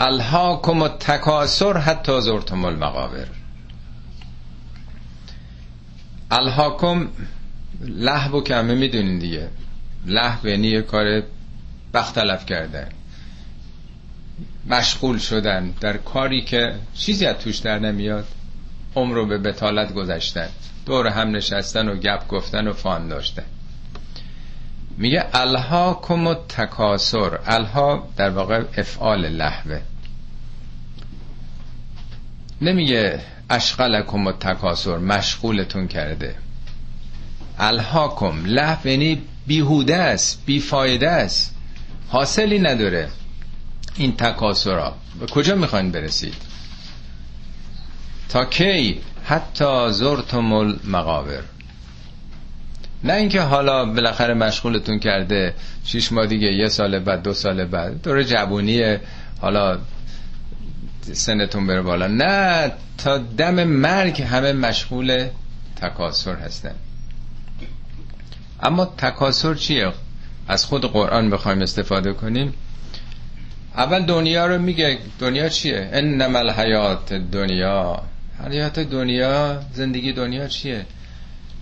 الهاکم تکاسر حتی زرتم المقابر الهاکم لحو که همه می‌دونین دیگه لحو یعنی یه کار بختلف کردن مشغول شدن در کاری که چیزی از توش در نمیاد عمر رو به بتالت گذشتن دور هم نشستن و گپ گفتن و فان داشتن میگه الها کم تکاسر الها در واقع افعال لحوه نمیگه اشغلکم و تکاسر مشغولتون کرده. الهاکم لحو یعنی بیهوده است بیفایده است. حاصلی نداره این تکاسرا به کجا می‌خواین برسید؟ تا کی؟ حتی زرتم المقابر. نه اینکه حالا بالاخره مشغولتون کرده شیش ماه دیگه یه سال بعد دو سال بعد. دور جوونی حالا سنتون بره بالا. نه تا دم مرگ همه مشغول تکاسر هستن. اما تکاسر چیه؟ از خود قرآن بخوایم استفاده کنیم. اول دنیا رو میگه. دنیا چیه؟ انما الحیات دنیا حیات دنیا زندگی دنیا چیه؟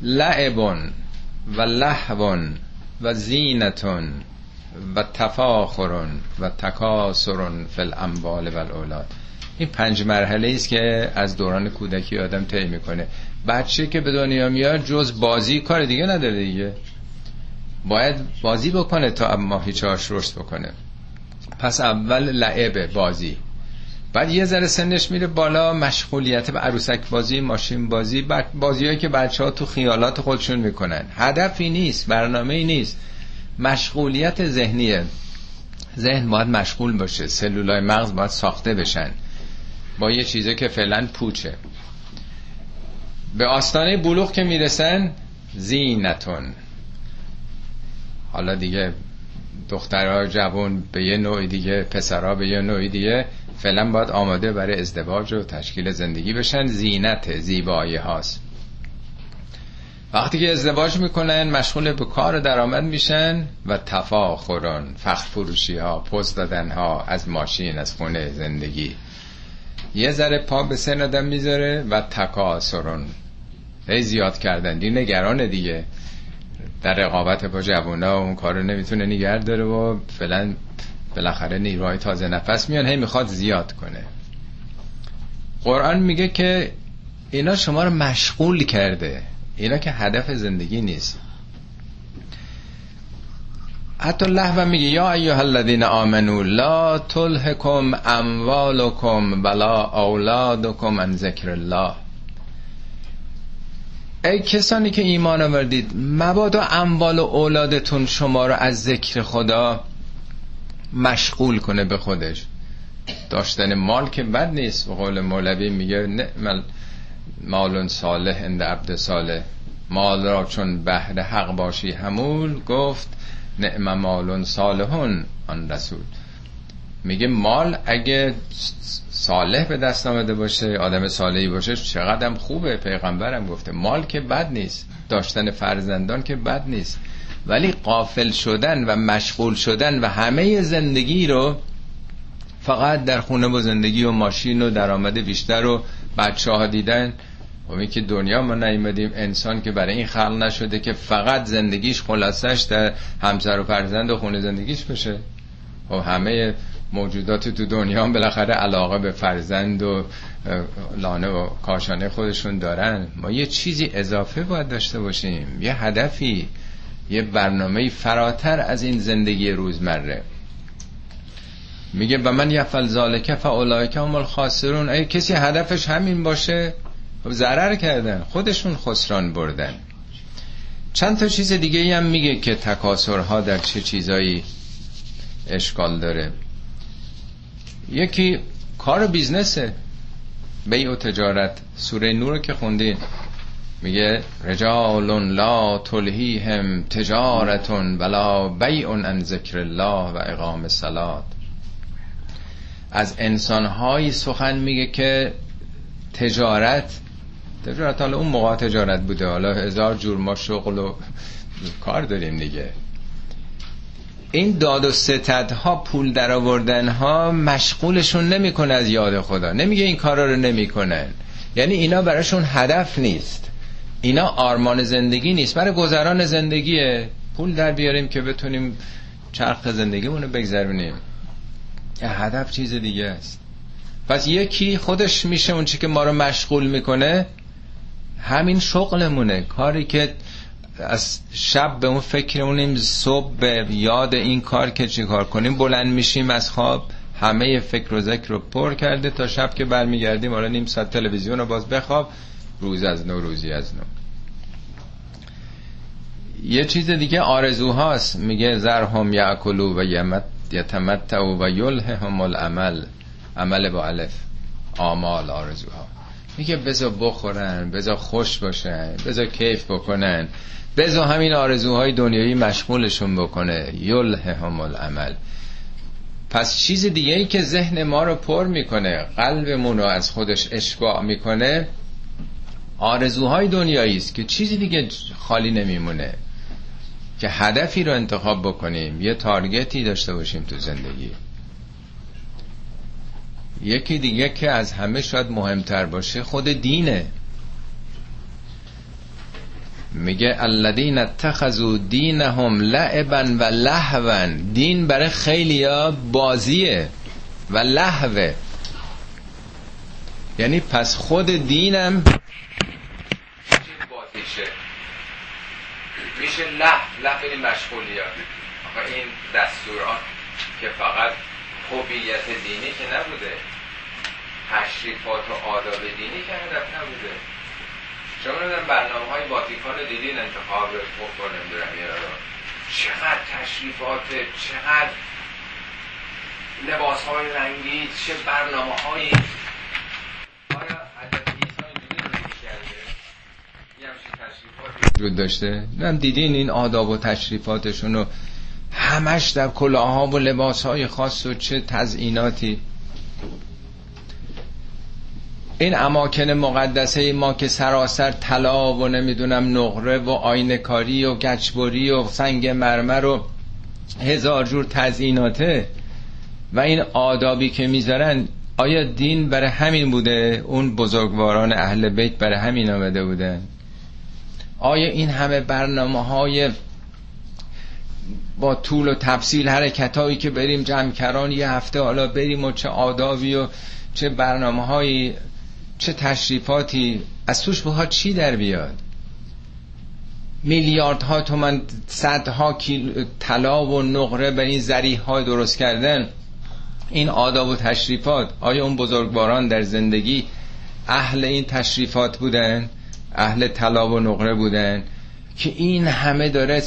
لعبون و لحون و زینتون و تفاخرون و تکاسرون فی الاموال و الاولاد. این پنج مرحله است که از دوران کودکی آدم طی می‌کنه. بچه که به دنیا میاد جز بازی کار دیگه نداره دیگه. باید بازی بکنه تا ماهیچهاش رشد بکنه. پس اول لعبه بازی. بعد یه ذره سنش میره بالا مشغولیت به عروسک بازی ماشین بازی بازیهایی که بچه ها تو خیالات خودشون می‌کنن. هدفی نیست برنامه ای نیست. مشغولیت ذهنیه. ذهن باید مشغول باشه سلولای مغز باید ساخته بشن. با یه چیزی که فعلا پوچه. به آستانه بلوغ که می‌رسن زینتون. حالا دیگه دخترها جوان به یه نوع دیگه پسرها به یه نوع دیگه فعلا باید آماده برای ازدواج و تشکیل زندگی بشن. زینت زیبایی هاست. وقتی که ازدواج می‌کنن مشغول به کار درآمد میشن و تفاخرون فخر فروشی ها پست دادن ها از ماشین از خونه زندگی. یه ذره پا به سن آدم می‌ذاره و تکاسرون هی زیاد کردن. دی نگران دیگه. در رقابت با جوونا اون کارو نمی‌تونه نگه داره و فعلا بالاخره نیروهای تازه نفس میان هی می‌خواد زیاد کنه. قرآن میگه که اینا شما رو مشغول کرده. اینا که هدف زندگی نیست. حتی لحظه میگه یا ایها الذین آمنو لا تلهکم اموالکم ولا اولادکم عن ذکر الله. ای کسانی که ایمان آوردید مبادا اموال و اولادتون شما رو از ذکر خدا مشغول کنه به خودش. داشتن مال که بد نیست. به قول مولوی میگه نعمل مال صالح اند عبد صالح. مال را چون بهر حق باشی همول گفت نعم مال صالحون آن رسول. میگه مال اگه صالح به دست آمده باشه آدم صالحی باشه چقدر خوبه. پیغمبرم گفته مال که بد نیست. داشتن فرزندان که بد نیست. ولی قافل شدن و مشغول شدن و همه زندگی رو فقط در خونه و زندگی و ماشین و درآمد بیشتر و بچه ها دیدن. و که دنیا ما نیمدیم انسان که برای این خلق نشده که فقط زندگیش خلاصش در همسر و فرزند و خونه زندگیش بشه و همه موجودات تو دنیا هم بالاخره علاقه به فرزند و لانه و کاشانه خودشون دارن. ما یه چیزی اضافه باید داشته باشیم. یه هدفی. یه برنامه فراتر از این زندگی روزمره. میگه و من یفعل ذالک فاولئک هم الخاسرون. اگه کسی هدفش همین باشه؟ خب ضرر کردن خودشون خسران بردن. چند تا چیز دیگه هم میگه که تکاسرها در چه چیزایی اشکال داره. یکی کار بیزنسه. بیع و تجارت. سوره نور که خوندین. میگه رجال لا تلهیهم تجارتون ولا بیع عن ذکر الله و اقام الصلاه از انسانهایی سخن میگه که تجارت تجارت حالا اون موقع تجارت بوده. حالا هزار جور ما شغل و کار داریم دیگه. این داد و ستد ها پول در آوردن ها مشغولشون نمی‌کنه از یاد خدا. نمیگه این کارا رو نمی‌کنن. یعنی اینا براشون هدف نیست. اینا آرمان زندگی نیست. برای گذران زندگیه. پول در بیاریم که بتونیم چرخ زندگیمون رو بگذرونیم. هدف چیز دیگه است. پس یکی خودش میشه اون چی که ما رو مشغول می‌کنه. همین شغلمونه. کاری که از شب به اون فکرمونیم صبح به یاد این کار که چی کار کنیم بلند میشیم از خواب همه فکر و ذکر رو پر کرده تا شب که برمیگردیم. حالا نیم ساعت تلویزیون رو باز بخواب. روز از نو روزی از نو. یه چیز دیگه آرزوهاست میگه زرهم یعکلو و یتمتعو و یلههم العمل. عمل با الف. آمال آرزوها. میگه بزا بخورن بزا خوش باشن بزا کیف بکنن. بزا همین آرزوهای دنیایی مشغولشون بکنه. یلههم العمل. پس چیز دیگه ای که ذهن ما رو پر می‌کنه قلبمون رو از خودش اشباع می‌کنه آرزوهای دنیایی است که چیزی دیگه خالی نمیمونه. که هدفی رو انتخاب بکنیم یه تارگتی داشته باشیم تو زندگی. یکی دیگه که از همه شاید مهمتر باشه خود دینه. میگه الذین اتخذوا دینهم لعبا و لهوا. دین برای خیلیا بازیه و لهوه. یعنی پس خود دینم میشه له له این مشغولیات این دستورات که فقط خوبیت دینی که نبوده تشریفات و آداب دینی که هدف نبوده. شما نمی‌دونم برنامه های واتیکان دیدین انتخاب خوب نمی‌دونم رو چقدر تشریفات چقدر لباس های رنگی چه برنامه هایی وجود داشته؟ نم دیدین این آداب و تشریفاتشون رو همش در کلاها و لباس های خاص و چه تزئیناتی. این اماکن مقدسه ما که سراسر طلا و نمی‌دونم نقره و آینکاری و گچبری و سنگ مرمر و هزار جور تزئیناته و این آدابی که می‌ذارن آیا دین برای همین بوده؟ اون بزرگواران اهل بیت برای همین آمده بودن. آیا این همه برنامه های با طول و تفصیل حرکت هایی که بریم جمع یه هفته حالا بریم و چه آدابی و چه برنامه هایی چه تشریفاتی از توش بها چی در بیاد؟ میلیاردها تومن صدها کیلو طلا و نقره به این زریح های درست کردن. این آداب و تشریفات آیا اون بزرگواران در زندگی اهل این تشریفات بودن؟ اهل طلا و نقره بودن که این همه داره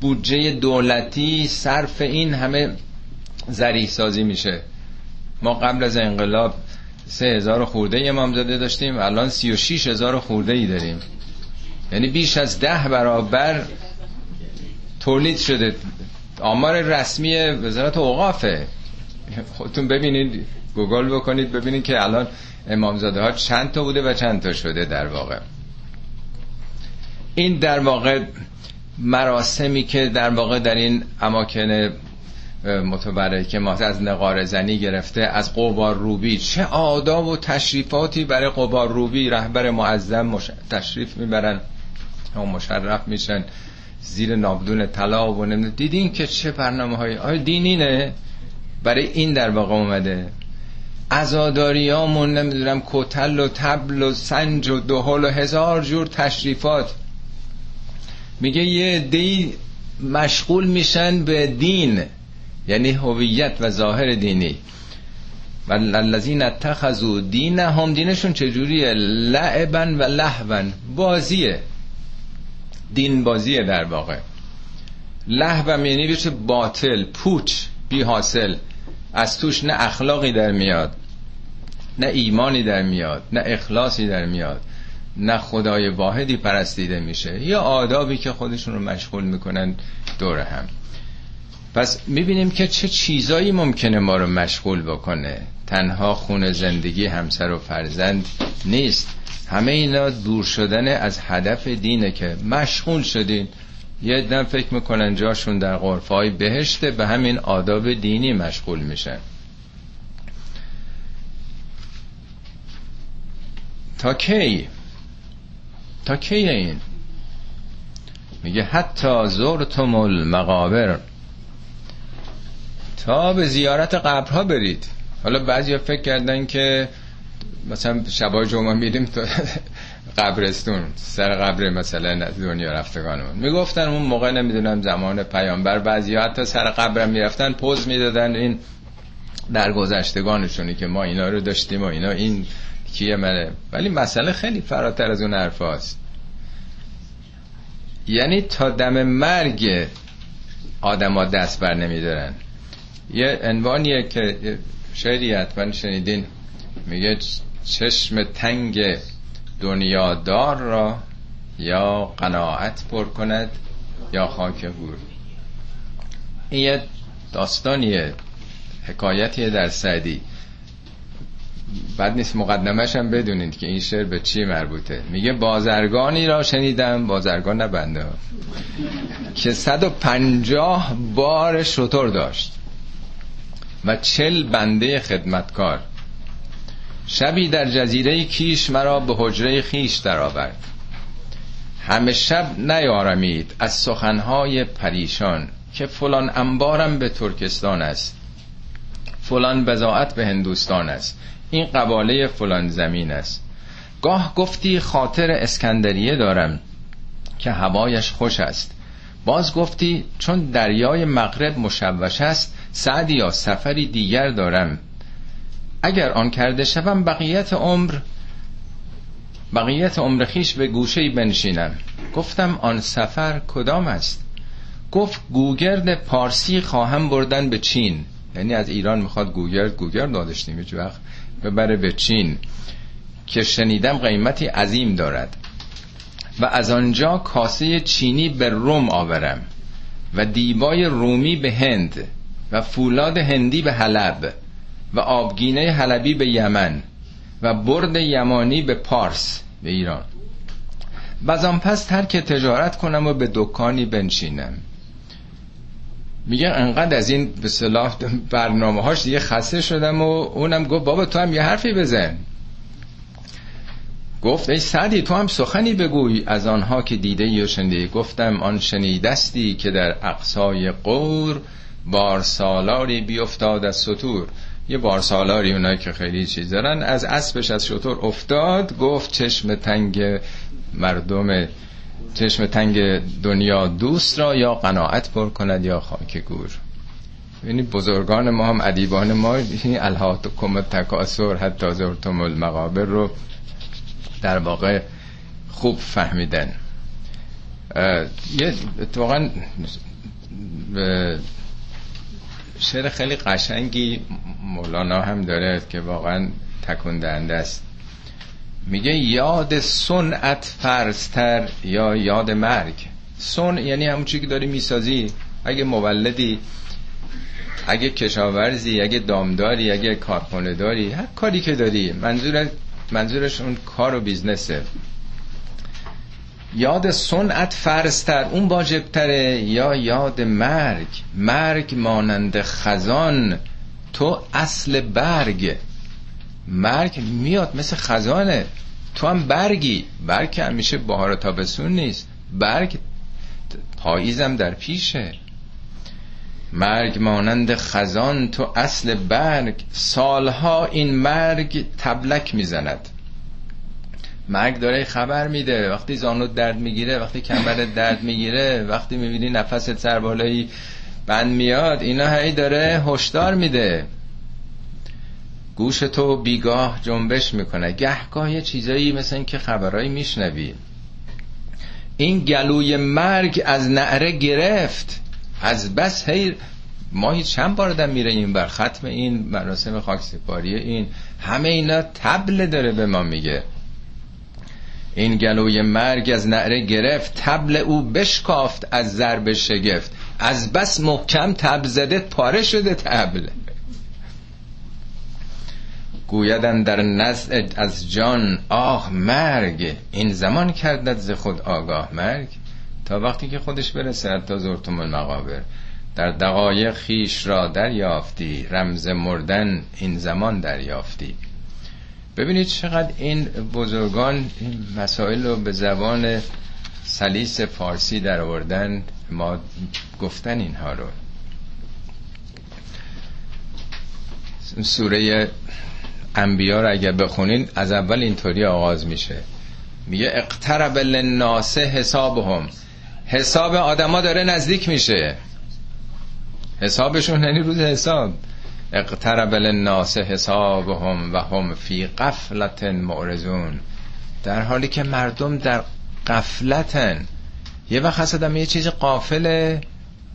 بودجه دولتی صرف این همه زریح سازی میشه. ما قبل از انقلاب سه هزار خورده امامزاده داشتیم الان سی و شیش هزار خورده ای داریم. یعنی بیش از ده برابر تولید شده. آمار رسمی وزارت اوقافه. خودتون ببینید گوگل بکنید ببینید که الان امامزاده ها چند تا بوده و چند تا شده در واقع. این در واقع مراسمی که در واقع در این اماکن متبرک ما از نقار زنی گرفته از قبار روبی چه آداب و تشریفاتی برای قبار روبی رهبر معظم مش... تشریف می‌برن و مشرف میشن. زیر نابدون طلا و نمیدون دیدین که چه برنامه های آیا دینینه برای این در واقع اومده. ازاداریامون نمی‌دونم کتل و تبل و سنج و دهل و هزار جور تشریفات. میگه یه دی مشغول میشن به دین یعنی هویت و ظاهر دینی. و الذین اتخذوا دینهم دینشون چجوریه؟ لعبا و لهوا بازیه. دین بازیه در واقع. لهو یعنی بشه باطل پوچ بی حاصل از توش نه اخلاقی در میاد نه ایمانی در میاد نه اخلاصی در میاد. نه خدای واحدی پرستیده میشه. یا آدابی که خودشون رو مشغول می‌کنن دور هم. پس می‌بینیم که چه چیزایی ممکنه ما رو مشغول بکنه. تنها خون زندگی همسر و فرزند نیست. همه اینا دور شدن از هدف دینه که مشغول شدین. یه دن فکر می‌کنن جاشون در غرفه های بهشته به همین آداب دینی مشغول میشن. تا کی؟ تا کی این؟ میگه حتی زرتم المقابر. تا به زیارت قبرها برید. حالا بعضی فکر کردن که مثلا شبای جمعه میریم تو قبرستون سر قبر مثلا دنیا رفتگانمون. می‌گفتن اون موقع نمی‌دونم زمان پیامبر بعضی حتی سر قبرم می‌رفتن پوز می‌دادن این در گذشتگانشونی که ما اینا رو داشتیم و اینا این کیه منه؟ ولی مسئله خیلی فراتر از اون حرف هست. یعنی تا دم مرگ آدما دست بر نمیدارن. یه عنوانیه که شعری حتما شنیدین میگه چشم تنگ دنیادار را یا قناعت پر کند یا خاک هور این یه داستانیه حکایتیه در سعدی. بعد نیست مقدمش هم بدونید که این شعر به چی مربوطه. میگه بازرگانی را شنیدم. بازرگان نبنده که 150 بار شطور داشت و چل بنده خدمتکار. شبی در جزیره کیش مرا به حجره خیش درآورد. همه شب نیارمید از سخنهای پریشان که فلان انبارم به ترکستان است. فلان بزاعت به هندوستان است. این قباله فلان زمین است. گاه گفتی خاطر اسکندریه دارم که هوایش خوش است. باز گفتی چون دریای مغرب مشوش است سعدی یا سفری دیگر دارم. اگر آن کرده شوم بقیت عمر بقیت عمر خیش به گوشه بنشینم. گفتم آن سفر کدام است؟ گفت گوگرد پارسی خواهم بردن به چین. یعنی از ایران می‌خواد گوگرد گوگرد دادشتیم هیچ وقت. ببره به چین که شنیدم قیمتی عظیم دارد و از آنجا کاسه چینی به روم آورم و دیبای رومی به هند و فولاد هندی به حلب و آبگینه حلبی به یمن و برد یمانی به پارس به ایران. و پس ترک تجارت کنم و به دکانی بنشینم. میگه انقدر از این به صلاح برنامه هاش دیگه خسته شدم و اونم گفت بابا تو هم یه حرفی بزن. گفت ای سعدی تو هم سخنی بگوی از آنها که دیده یا شنیده گفتم آن شنیدستی که در اقصای قور بارسالاری بیافتاد از سطور. یه بارسالاری اونایی که خیلی چیز دارن از اسبش از شطور افتاد. گفت چشم تنگ مردم چشم تنگ دنیا دوست را یا قناعت پر کند یا خاک گور. یعنی بزرگان ما هم ادیبان ما این الهات کم تکاسر حتی زرتم المقابر رو در واقع خوب فهمیدن. یه اتفاقا شعر خیلی قشنگی مولانا هم داره که واقعا تکون است. میگه یاد سنت فرستر یا یاد مرگ. سن یعنی همون چی که داری می‌سازی. اگه مولدی اگه کشاورزی اگه دامداری اگه کارخونه داری هر کاری که داری منظور منظورش اون کار و بیزنسه. یاد سنت فرستر اون واجبتره. یا یاد مرگ. مرگ مانند خزان تو اصل برگ. مرگ میاد مثل خزانه. تو هم برگی. برگ همیشه بهار تابستون نیست. برگ پاییزم در پیشه. مرگ مانند خزان تو اصل برگ. سالها این مرگ تبلک می‌زند. مرگ داره خبر میده. وقتی زانوت درد می‌گیره وقتی کمرت درد می‌گیره وقتی می‌بینی نفست سربالایی بند میاد اینا هی داره هشدار میده. گوش تو بیگاه جنبش می‌کنه. گهگاه یه چیزایی مثل این که خبرهایی میشنوی. این گلوی مرگ از نعره گرفت. از بس هی ماهی چند بار دم میره این بر ختم این مراسم خاکسپاری این. همه اینا تبل داره به ما میگه. این گلوی مرگ از نعره گرفت. تبل او بشکافت از ضرب شگفت. از بس محکم تبل زده پاره شده تبل. گویدن در نزد از جان آه مرگ. این زمان کردد ز خود آگاه مرگ. تا وقتی که خودش برسه تا زرتم المقابر. در دقایق خیش را دریافتی رمز مردن این زمان دریافتی. ببینید چقدر این بزرگان این مسائل رو به زبان سلیس فارسی در آوردن. ما گفتن اینها رو. سوره انبیا رو اگر بخونین از اول اینطوری آغاز میشه. میگه اقترب للناس حسابهم. حساب آدما داره نزدیک میشه. حسابشون یعنی روز حساب. اقترب للناس حسابهم و هم فی قفلت معرضون. در حالی که مردم در قفلتن یه وقت هست یه چیز قافله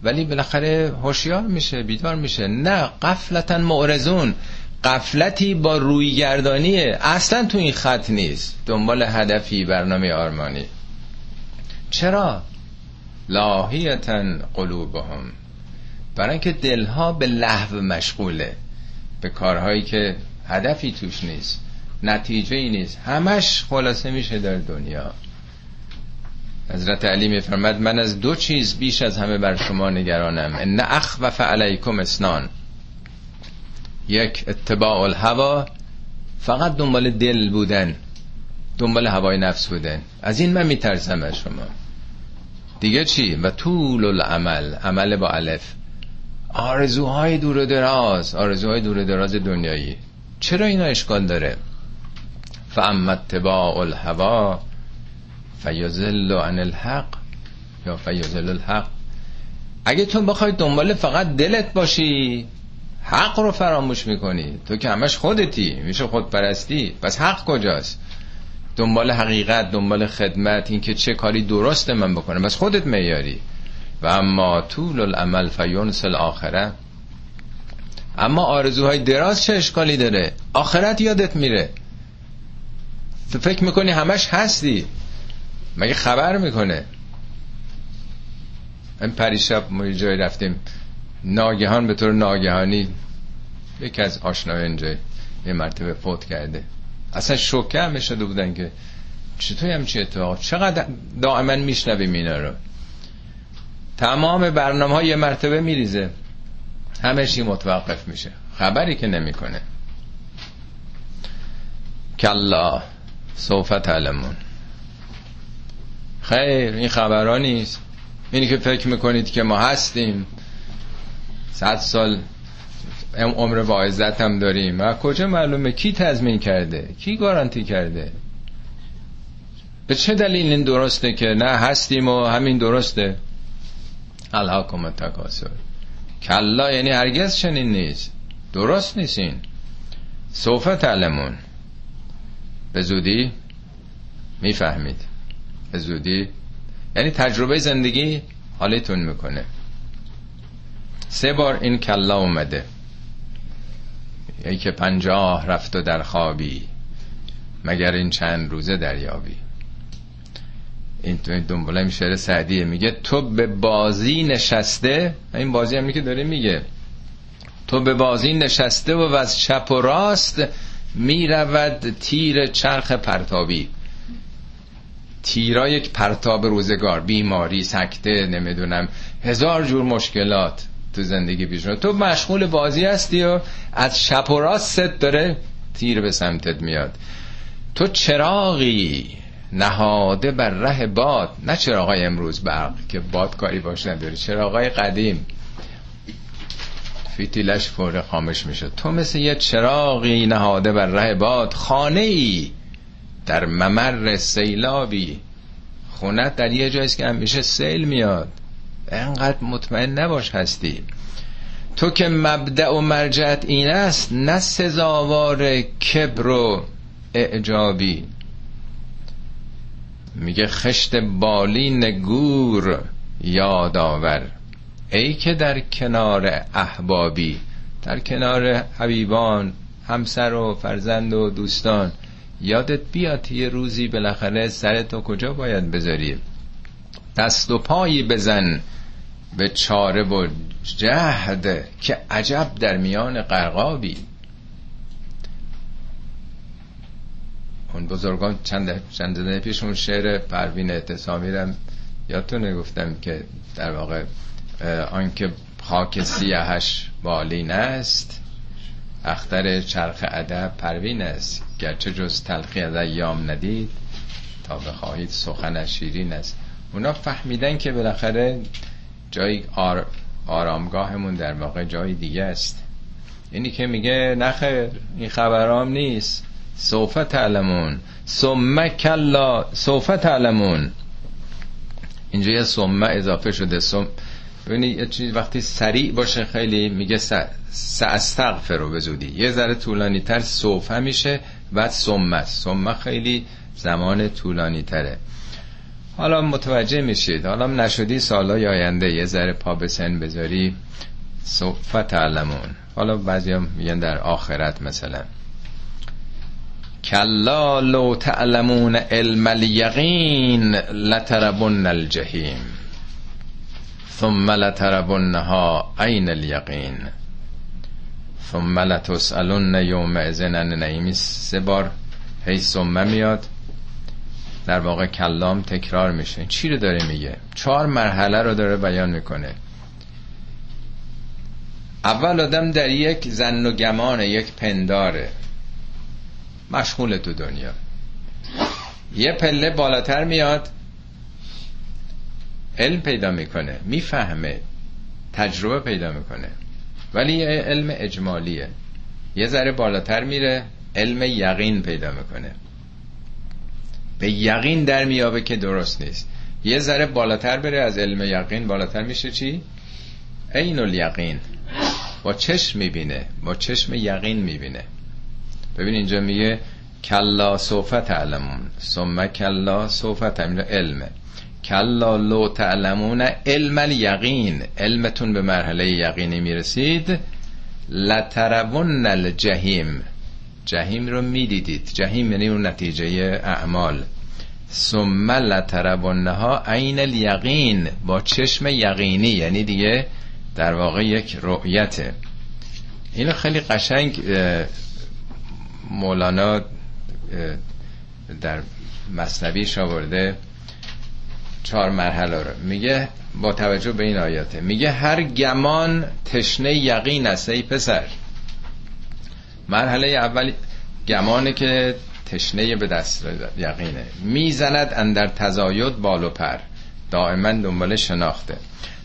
ولی بالاخره هوشیار میشه بیدار میشه. نه قفلتا معرضون. قفلتی با روی گردانیه اصلا تو این خط نیست. دنبال هدفی برنامه آرمانی. چرا؟ لاهیتا قلوبهم. برای اینکه دلها به لحو مشغوله. به کارهایی که هدفی توش نیست. نتیجه ای نیست. همش خلاصه میشه در دنیا. حضرت علی میفرمد من از دو چیز بیش از همه بر شما نگرانم. ان اخوف علیکم اسنان یک اتباع الهوا فقط دنبال دل بودن دنبال هوای نفس بودن. از این من میترسم از شما. دیگه چی؟ و طول العمل عمل با الف. آرزوهای دور و دراز آرزوهای دور و دراز دنیایی. چرا اینا اشکال داره؟ فأما اتباع الهوى فيضل عن الحق یا فيضل الحق. اگه تو بخوای دنبال فقط دلت باشی حق رو فراموش می‌کنی. تو که همش خودتی میشه خود پرستی پس حق کجاست؟ دنبال حقیقت دنبال خدمت اینکه چه کاری درسته من بکنم. بس خودت میاری و أما طول الأمل فينسي الآخرة. اما آرزوهای دراز چه اشکالی داره؟ آخرت یادت میره. تو فکر می‌کنی همش هستی. مگه خبر می‌کنه؟ این پریشب ما جای رفتیم. ناگهان به طور ناگهانی یکی از آشنای اینجا یه مرتبه فوت کرده. اصلا شوکه همه شده بودن که چطور همچی اتفاق؟ چقدر دائما میشنویم اینا رو. تمام برنامه ها یه مرتبه میریزه. همشی متوقف میشه. خبری که نمی‌کنه. کلا سوف تعلمون. خیر این خبرها نیست. اینی که فکر می‌کنید که ما هستیم. صد سال عمر با عزت هم داریم. و کجا معلومه؟ کی تضمین کرده؟ کی گارانتی کرده؟ به چه دلیل این درسته که نه هستیم و همین درسته؟ الهاکم تکاسر کلا یعنی هرگز چنین نیست. درست نیستین سوف تعلمون. به زودی می‌فهمید. به زودی. یعنی تجربه زندگی حالتون می‌کنه. سه بار این کلا اومده. یکی که پنجاه رفت و در خوابی مگر این چند روزه دریابی. این تو دنباله این شعر سعدیه میگه تو به بازی نشسته این بازی هم که داره میگه. تو به بازی نشسته و از چپ و راست می‌رود تیر چرخ پرتابی. تیرا یک پرتاب روزگار بیماری سکته نمی‌دونم هزار جور مشکلات. تو زندگی پیش تو مشغول بازی هستی و از شپ و راست داره تیر به سمتت میاد. تو چراغی نهاده بر ره باد. نه چراغای امروز برق که باد کاری باش نداره چراغای قدیم. فیتیلش فور خامش میشه. تو مثل یه چراغی نهاده بر ره باد. خانه ای در ممر سیلابی. خونت در یه جایست که همیشه سیل میاد. انقدر مطمئن نباش هستی. تو که مبدع و مرجعت این است نه سزاوار کبر و اعجابی. میگه خشت بالین گور یادآور. ای که در کنار احبابی در کنار حبیبان همسر و فرزند و دوستان یادت بیاد یه روزی بالاخره سرتو کجا باید بذاری؟ دست و پایی بزن به چاره و جهد که عجب در میان قرقابی اون بزرگان چند چند پیش اون شعر پروین اعتصامی رم یادتونه؟ گفتم که در واقع آنکه خاک سیاهش بالین است اختر چرخ ادب پروین است. گرچه جز تلخی از ایام ندید تا بخواهید سخن شیرین است. اونا فهمیدن که بالاخره جای آر... آرامگاهمون در واقع جای دیگه است. اینی که میگه نخیر این خبرام نیست. سوف تعلمون. ثم کلا سوف تعلمون. اینجا یه ثم اضافه شده. ثم ببینید یه چیز وقتی سریع باشه خیلی میگه ساستغفر رو به زودی. یه ذره طولانی تر صوفه میشه بعد ثم ثم خیلی زمان طولانی تره حالا متوجه میشید. حالا نشدی سالای آینده یه ذره پا به سن بذاری. سوف تعلمون حالا بعضی هم میگن در آخرت مثلا. کلا لو تعلمون علم الیقین لتربن الجحیم. ثم لتربنها عین الیقین. ثم لتسالن یوم ازن نعیمی سه بار هی ثم میاد. در واقع کلام تکرار میشه. چی رو داره میگه؟ چهار مرحله رو داره بیان می‌کنه. اول آدم در یک زن و گمان یک پنداره. مشغول تو دنیا. یه پله بالاتر میاد علم پیدا می‌کنه می‌فهمه تجربه پیدا می‌کنه. ولی یه علم اجمالیه. یه ذره بالاتر میره علم یقین پیدا می‌کنه. به یقین در میابه که درست نیست. یه ذره بالاتر بره از علم یقین بالاتر میشه چی؟ عین الیقین. با چشم می‌بینه با چشم یقین می‌بینه. ببین اینجا میگه کلا سوف تعلمون. ثم کلا سوف تعلمون. علمه. کلا لو تعلمون علم الیقین. علمتون به مرحله یقینی می‌رسید. لترون الجهیم جهیم رو می‌دیدید. جهیم یعنی اون نتیجه اعمال. ثم لترونها عین الیقین با چشم یقینی یعنی دیگه در واقع یک رؤیته اینو خیلی قشنگ مولانا در مصنویش آورده چهار مرحله رو میگه با توجه به این آیاته. میگه هر گمان تشنه یقین است ای پسر. مرحله اول گمانه که تشنه به دست یقینه. می‌زند اندر تزاید بال و پر. دائما دنبال شناخته.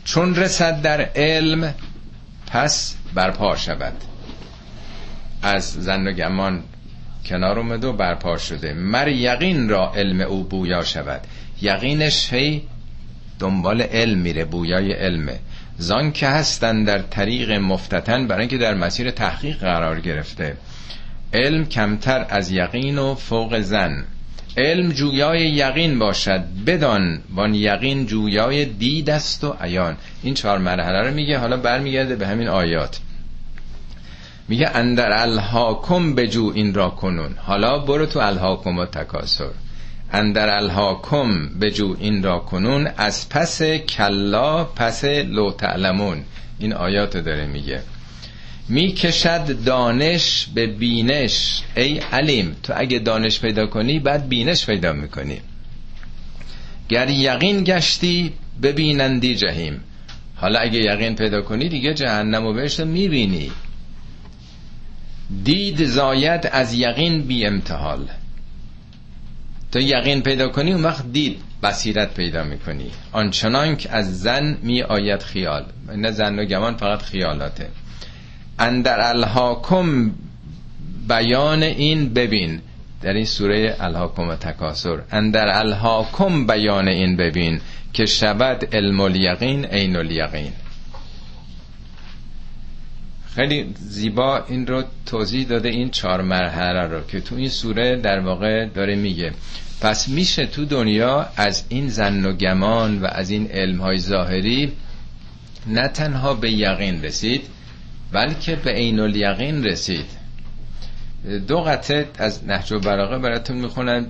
چون رسد در علم پس برپا شود. از زن و گمان کنار اومده و برپا شده. مر یقین را علم او بویا شود. یقینش هی دنبال علم میره بویای علمه. زان که هستن در طریق مفتتن برای اینکه در مسیر تحقیق قرار گرفته. علم کمتر از یقین و فوق زن علم جویای یقین باشد. بدان وان یقین جویای دید است و عیان. این چهار مرحله رو میگه حالا برمیگرده به همین آیات. میگه اندر الهاکم بجو این را کنون. حالا برو تو الهاکم و تکاسر اندر الهاکم بجو این را کنون از پس کلا پس لو تعلمون. این آیات داره میگه. می‌کشد دانش به بینش. ای علیم تو اگه دانش پیدا کنی بعد بینش پیدا می‌کنی. گر یقین گشتی ببینندی جهیم. حالا اگه یقین پیدا کنی دیگه جهنم و بهشت می‌بینی. دید زاید از یقین بی امتحال. تو یقین پیدا کنی اون وقت دید بصیرت پیدا می‌کنی. آنچنان که از زن می آید خیال. نه زن و گمان فقط خیالاته. اندر الهاکم بیان این ببین. در این سوره الهاکم تکاسر اندر الهاکم بیان این ببین که شود علم الیقین عین الیقین. خیلی زیبا این رو توضیح داده این چهار مرحله رو که تو این سوره در واقع داره میگه. پس میشه تو دنیا از این زن و گمان و از این علم های ظاهری نه تنها به یقین رسید بلکه به عین الیقین رسید. دو قطعه از نهج و براغه براتون می‌خونن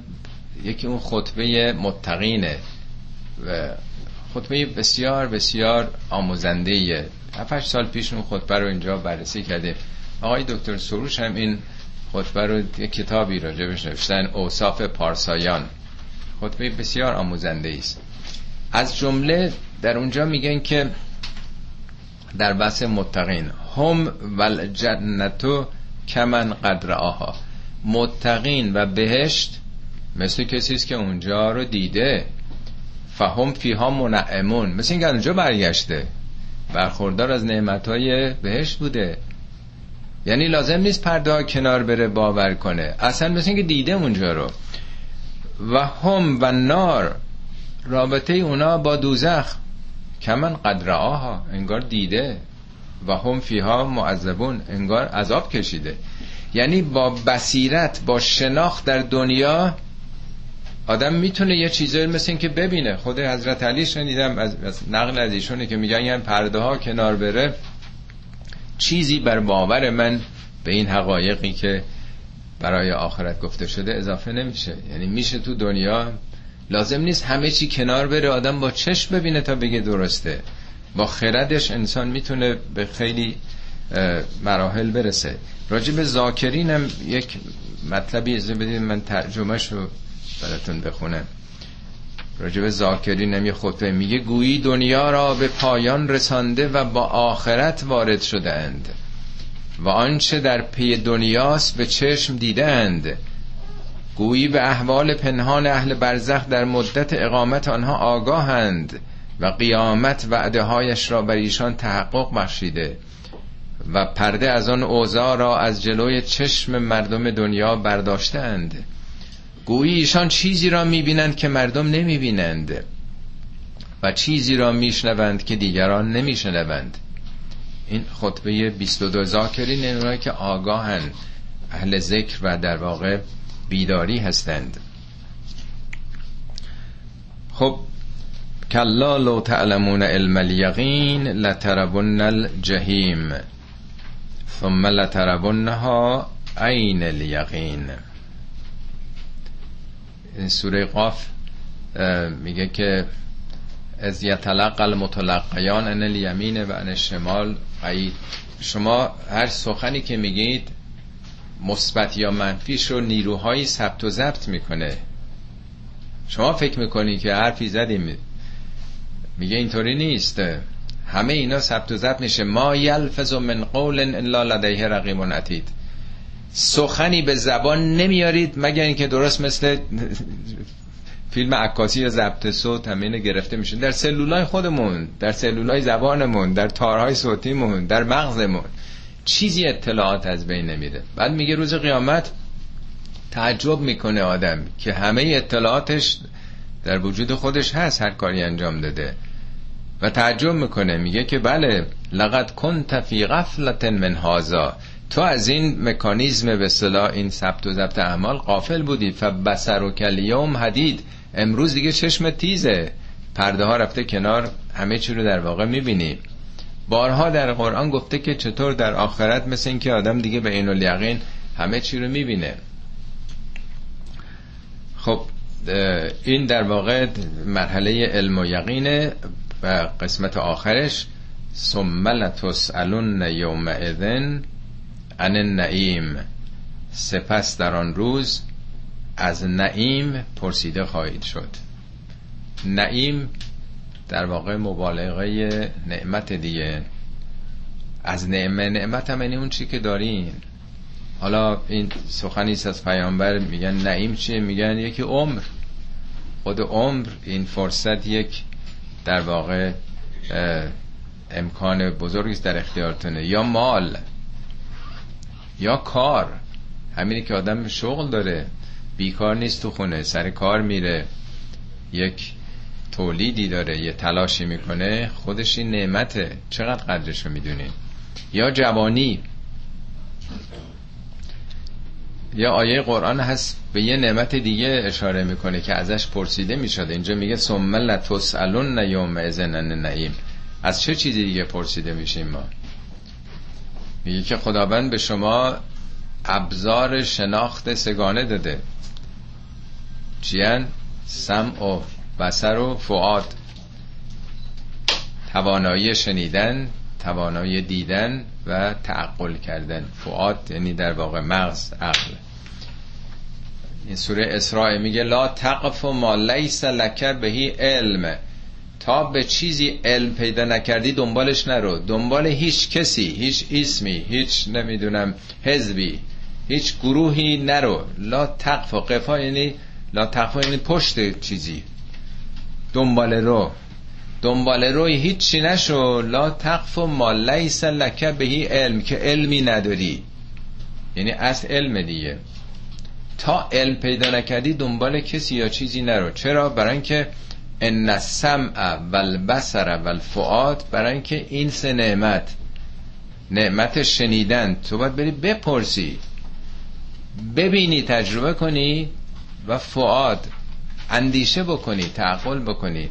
یکی اون خطبه متقینه و خطبه بسیار بسیار آموزنده 7 سال پیش اون خطبه رو اینجا بررسی کرده. آقای دکتر سروش هم این خطبه رو کتابی راجبش نوشتن اوصاف پارسایان. خطبه بسیار آموزنده است. از جمله در اونجا میگن که در بحث متقین هم و جنتو کمن قدر آها متقین و بهشت مثل کسی است که اونجا رو دیده. فهم فیها منعمون. مثل اینکه اونجا برگشته. برخوردار از نعمتهای بهشت بوده. یعنی لازم نیست پرده کنار بره باور کنه. اصلا مثل اینکه دیده اونجا رو. و هم و نار رابطه اونا با دوزخ. کمن قدر آها انگار دیده. و هم فیها معذبون انگار عذاب کشیده. یعنی با بصیرت با شناخت در دنیا آدم می‌تونه یه چیزایی مثل این که ببینه. خود حضرت علی شنیدم از, نقل از ایشونه که میگن یعنی پرده ها کنار بره. چیزی بر باور من به این حقایقی که برای آخرت گفته شده اضافه نمیشه. یعنی میشه تو دنیا. لازم نیست همه چی کنار بره. آدم با چشم ببینه تا بگه درسته. با خردش انسان می‌تونه به خیلی مراحل برسه. راجب به زاکرینم یک مطلبی از بدید من ترجمهش رو براتون بخونم راجب زاکرینم یه خطبه. میگه گویی دنیا را به پایان رسانده و با آخرت وارد شده اند و آنچه در پی دنیاست به چشم دیده اند گویی به احوال پنهان اهل برزخ در مدت اقامت آنها آگاهند و قیامت وعده هایش را بر ایشان تحقق بخشیده و پرده از آن اوضاع را از جلوی چشم مردم دنیا برداشتند گویی ایشان چیزی را می‌بینند که مردم نمی‌بینند و چیزی را میشنوند که دیگران نمیشنوند. این خطبه 22 زاکرین اونایی که آگاهند اهل ذکر و در واقع بیداری هستند. خب کلا لو تعلمون علم الیقین لتربن الجحیم ثم لتربنها عین الیقین. این سوره قاف میگه که از یتلق المتلقیان ان الیمین و ان الشمال قید شما هر سخنی که میگید مثبت یا منفیش رو نیروهایی ثبت و ضبط می‌کنه. شما فکر می‌کنی که حرفی زدیم. میگه اینطوری نیست. همه اینا ثبت و ضبط میشه. ما یلفظ من قول الا لدیه رقیب عتید سخنی به زبان نمیارید مگر اینکه درست مثل فیلم عکاسی یا ضبط صوت همین گرفته میشه. در سلولای خودمون در سلولای زبانمون در تارهای صوتیمون در مغزمون چیزی اطلاعات از بین نمیره. بعد میگه روز قیامت تعجب می‌کنه آدم که همه اطلاعاتش در وجود خودش هست هر کاری انجام داده. و تعجب می‌کنه میگه که بله لقد کن فی غفلت من هازا تو از این مکانیزم به صلاح این ثبت و ضبط اعمال قافل بودی. فبصر و کلیوم حدید. امروز دیگه چشم تیزه. پرده ها رفته کنار همه چی رو در واقع می‌بینی. بارها در قرآن گفته که چطور در آخرت مثل اینکه آدم دیگه به این الیقین همه چی رو می‌بینه. خب این در واقع مرحله علم و یقینه و قسمت آخرش. ثم لتسالون یومئذ عن النعیم. سپس در آن روز از نعیم پرسیده خواهید شد. نعیم در واقع مبالغه نعمت دیگه. از نعمه نعمت هم یعنی اون چی که دارین. حالا این سخنی از پیامبر میگن نعیم چیه؟ میگن یکی عمر. خود عمر این فرصت یک در واقع امکان بزرگی در اختیارتونه. یا مال. یا کار. همینی که آدم شغل داره. بیکار نیست تو خونه سر کار میره. یک تولیدی داره یه تلاشی می‌کنه. خودش این نعمته. چقدر قدرشو می‌دونی؟ یا جوانی. یا آیه قرآن هست به یه نعمت دیگه اشاره می‌کنه که ازش پرسیده می‌شد اینجا میگه ثم لتسالون یوم اذن نعیم از چه چیزی دیگه پرسیده میشیم ما؟ میگه که خداوند به شما ابزار شناخت سگانه داده. چیان سم و بسر و فعاد توانایی شنیدن توانایی دیدن و تعقل کردن. فعاد یعنی در واقع مغز عقل. این سوره اسراء میگه لا تقف ما لیس لک بهی علم. تا به چیزی علم پیدا نکردی دنبالش نرو. دنبال هیچ کسی هیچ اسمی هیچ نمی‌دونم حزبی هیچ گروهی نرو. لا تقف و قفا یعنی لا تقفا یعنی پشت چیزی. دنبال رو. دنبال روی هیچی نشو. لا تقف و ما لیس بهی علم که علمی نداری. یعنی اصل علم دیگه. تا علم پیدا نکردی دنبال کسی یا چیزی نرو. چرا؟ برای اینکه ان السمع والبصر والفؤاد برای اینکه این سه نعمت نعمت شنیدن تو باید بری بپرسی ببینی تجربه کنی و فعاد اندیشه بکنی تعقل بکنی.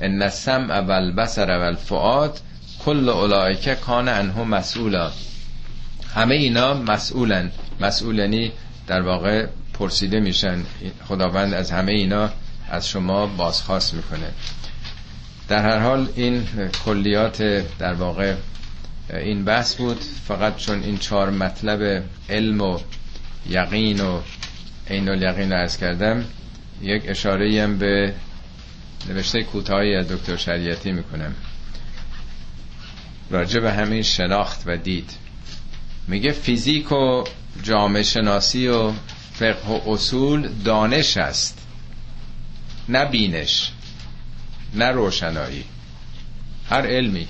ان السمع والبصر والفؤاد کل اولئک کان عنه مسئولا. همه اینا مسئولن. مسئولنی در واقع پرسیده میشن. خداوند از همه اینا از شما بازخواست می‌کنه. در هر حال این کلیات در واقع این بحث بود. فقط چون این چهار مطلب علم و یقین و عین الیقین ارز کردم یک اشاره هم به نوشته کوتاهی از دکتر شریعتی می‌کنم. راجع به همین شناخت و دید. میگه فیزیک و جامعه شناسی و فقه و اصول دانش است. نه بینش نه روشنایی. هر علمی.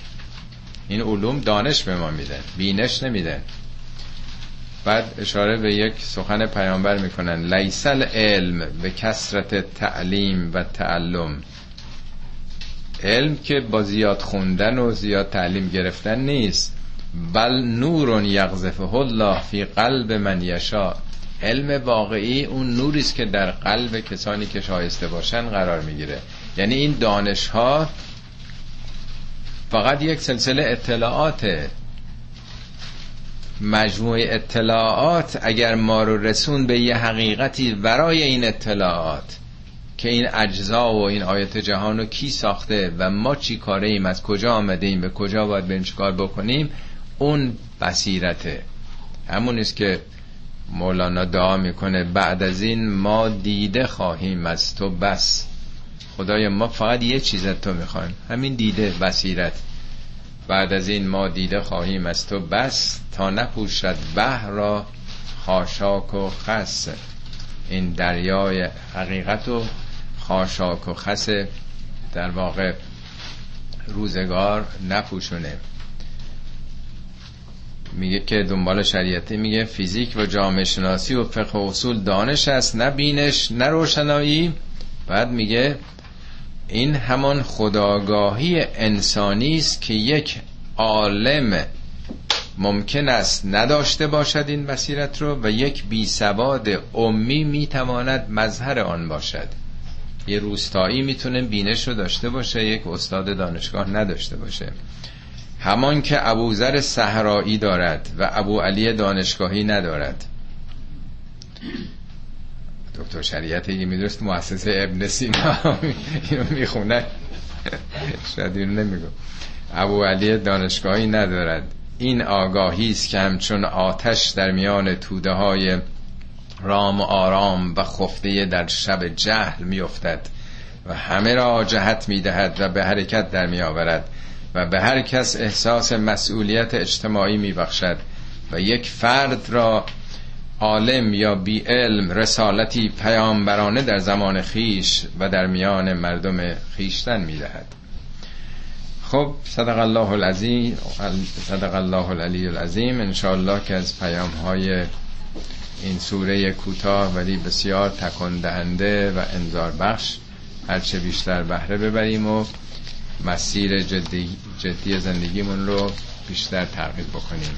این علوم دانش به ما میدن بینش نمیدن بعد اشاره به یک سخن پیامبر می‌کنن لیسل علم به کسرت تعلیم و تعلم. علم که با زیاد خوندن و زیاد تعلیم گرفتن نیست. بل نور یغزفه الله فی قلب من یشا علم واقعی اون نوری است که در قلب کسانی که شایسته باشن قرار می‌گیره. یعنی این دانش ها فقط یک سلسله اطلاعاته مجموعه اطلاعات اگر ما رو رسون به یه حقیقتی ورای این اطلاعات که این اجزا و این آیت جهان رو کی ساخته و ما چی کاره ایم از کجا آمده ایم به کجا باید بریم چیکار بکنیم اون بصیرته. همون است که مولانا دعا می‌کنه بعد از این ما دیده خواهیم از تو بس. خدای ما فقط یه چیز تو می‌خوایم همین دیده بصیرت. بعد از این ما دیده خواهیم از تو بس تا نپوشد بحر را خاشاک و خس. این دریای حقیقت و خاشاک و خس در واقع روزگار نپوشونه. میگه که دنبال شریعتی میگه فیزیک و جامعه شناسی و فقه و اصول دانش است نه بینش نه روشنایی. بعد میگه این همان خداگاهی انسانی است که یک عالم ممکن است نداشته باشد این بصیرت رو و یک بی سواد امی می‌تواند مظهر آن باشد. یه روستایی می‌تونه بینش رو داشته باشه یک استاد دانشگاه نداشته باشه. همان که ابوذر صحرایی دارد و ابو علی دانشگاهی ندارد. دکتر شریعت اگه میدرست مؤسسه ابن سینا اینو می‌خونه. شاید اینو نمیگو ابو علی دانشگاهی ندارد. این آگاهی است که همچون آتش در میان توده های رام آرام و خفته در شب جهل میافتد و همه را جهت می‌دهد و به حرکت در میآورد. و به هر کس احساس مسئولیت اجتماعی میبخشد و یک فرد را عالم یا بی علم رسالتی پیامبرانه در زمان خیش و در میان مردم خیشتن می‌دهد. خب صدق الله العظیم صدق الله العلی العظیم انشاءالله که از پیام های این سوره کوتاه ولی بسیار تکان دهنده و انذار بخش هرچه بیشتر بهره ببریم و مسیر جدی, جدی زندگیمون رو بیشتر تغییر بکنیم.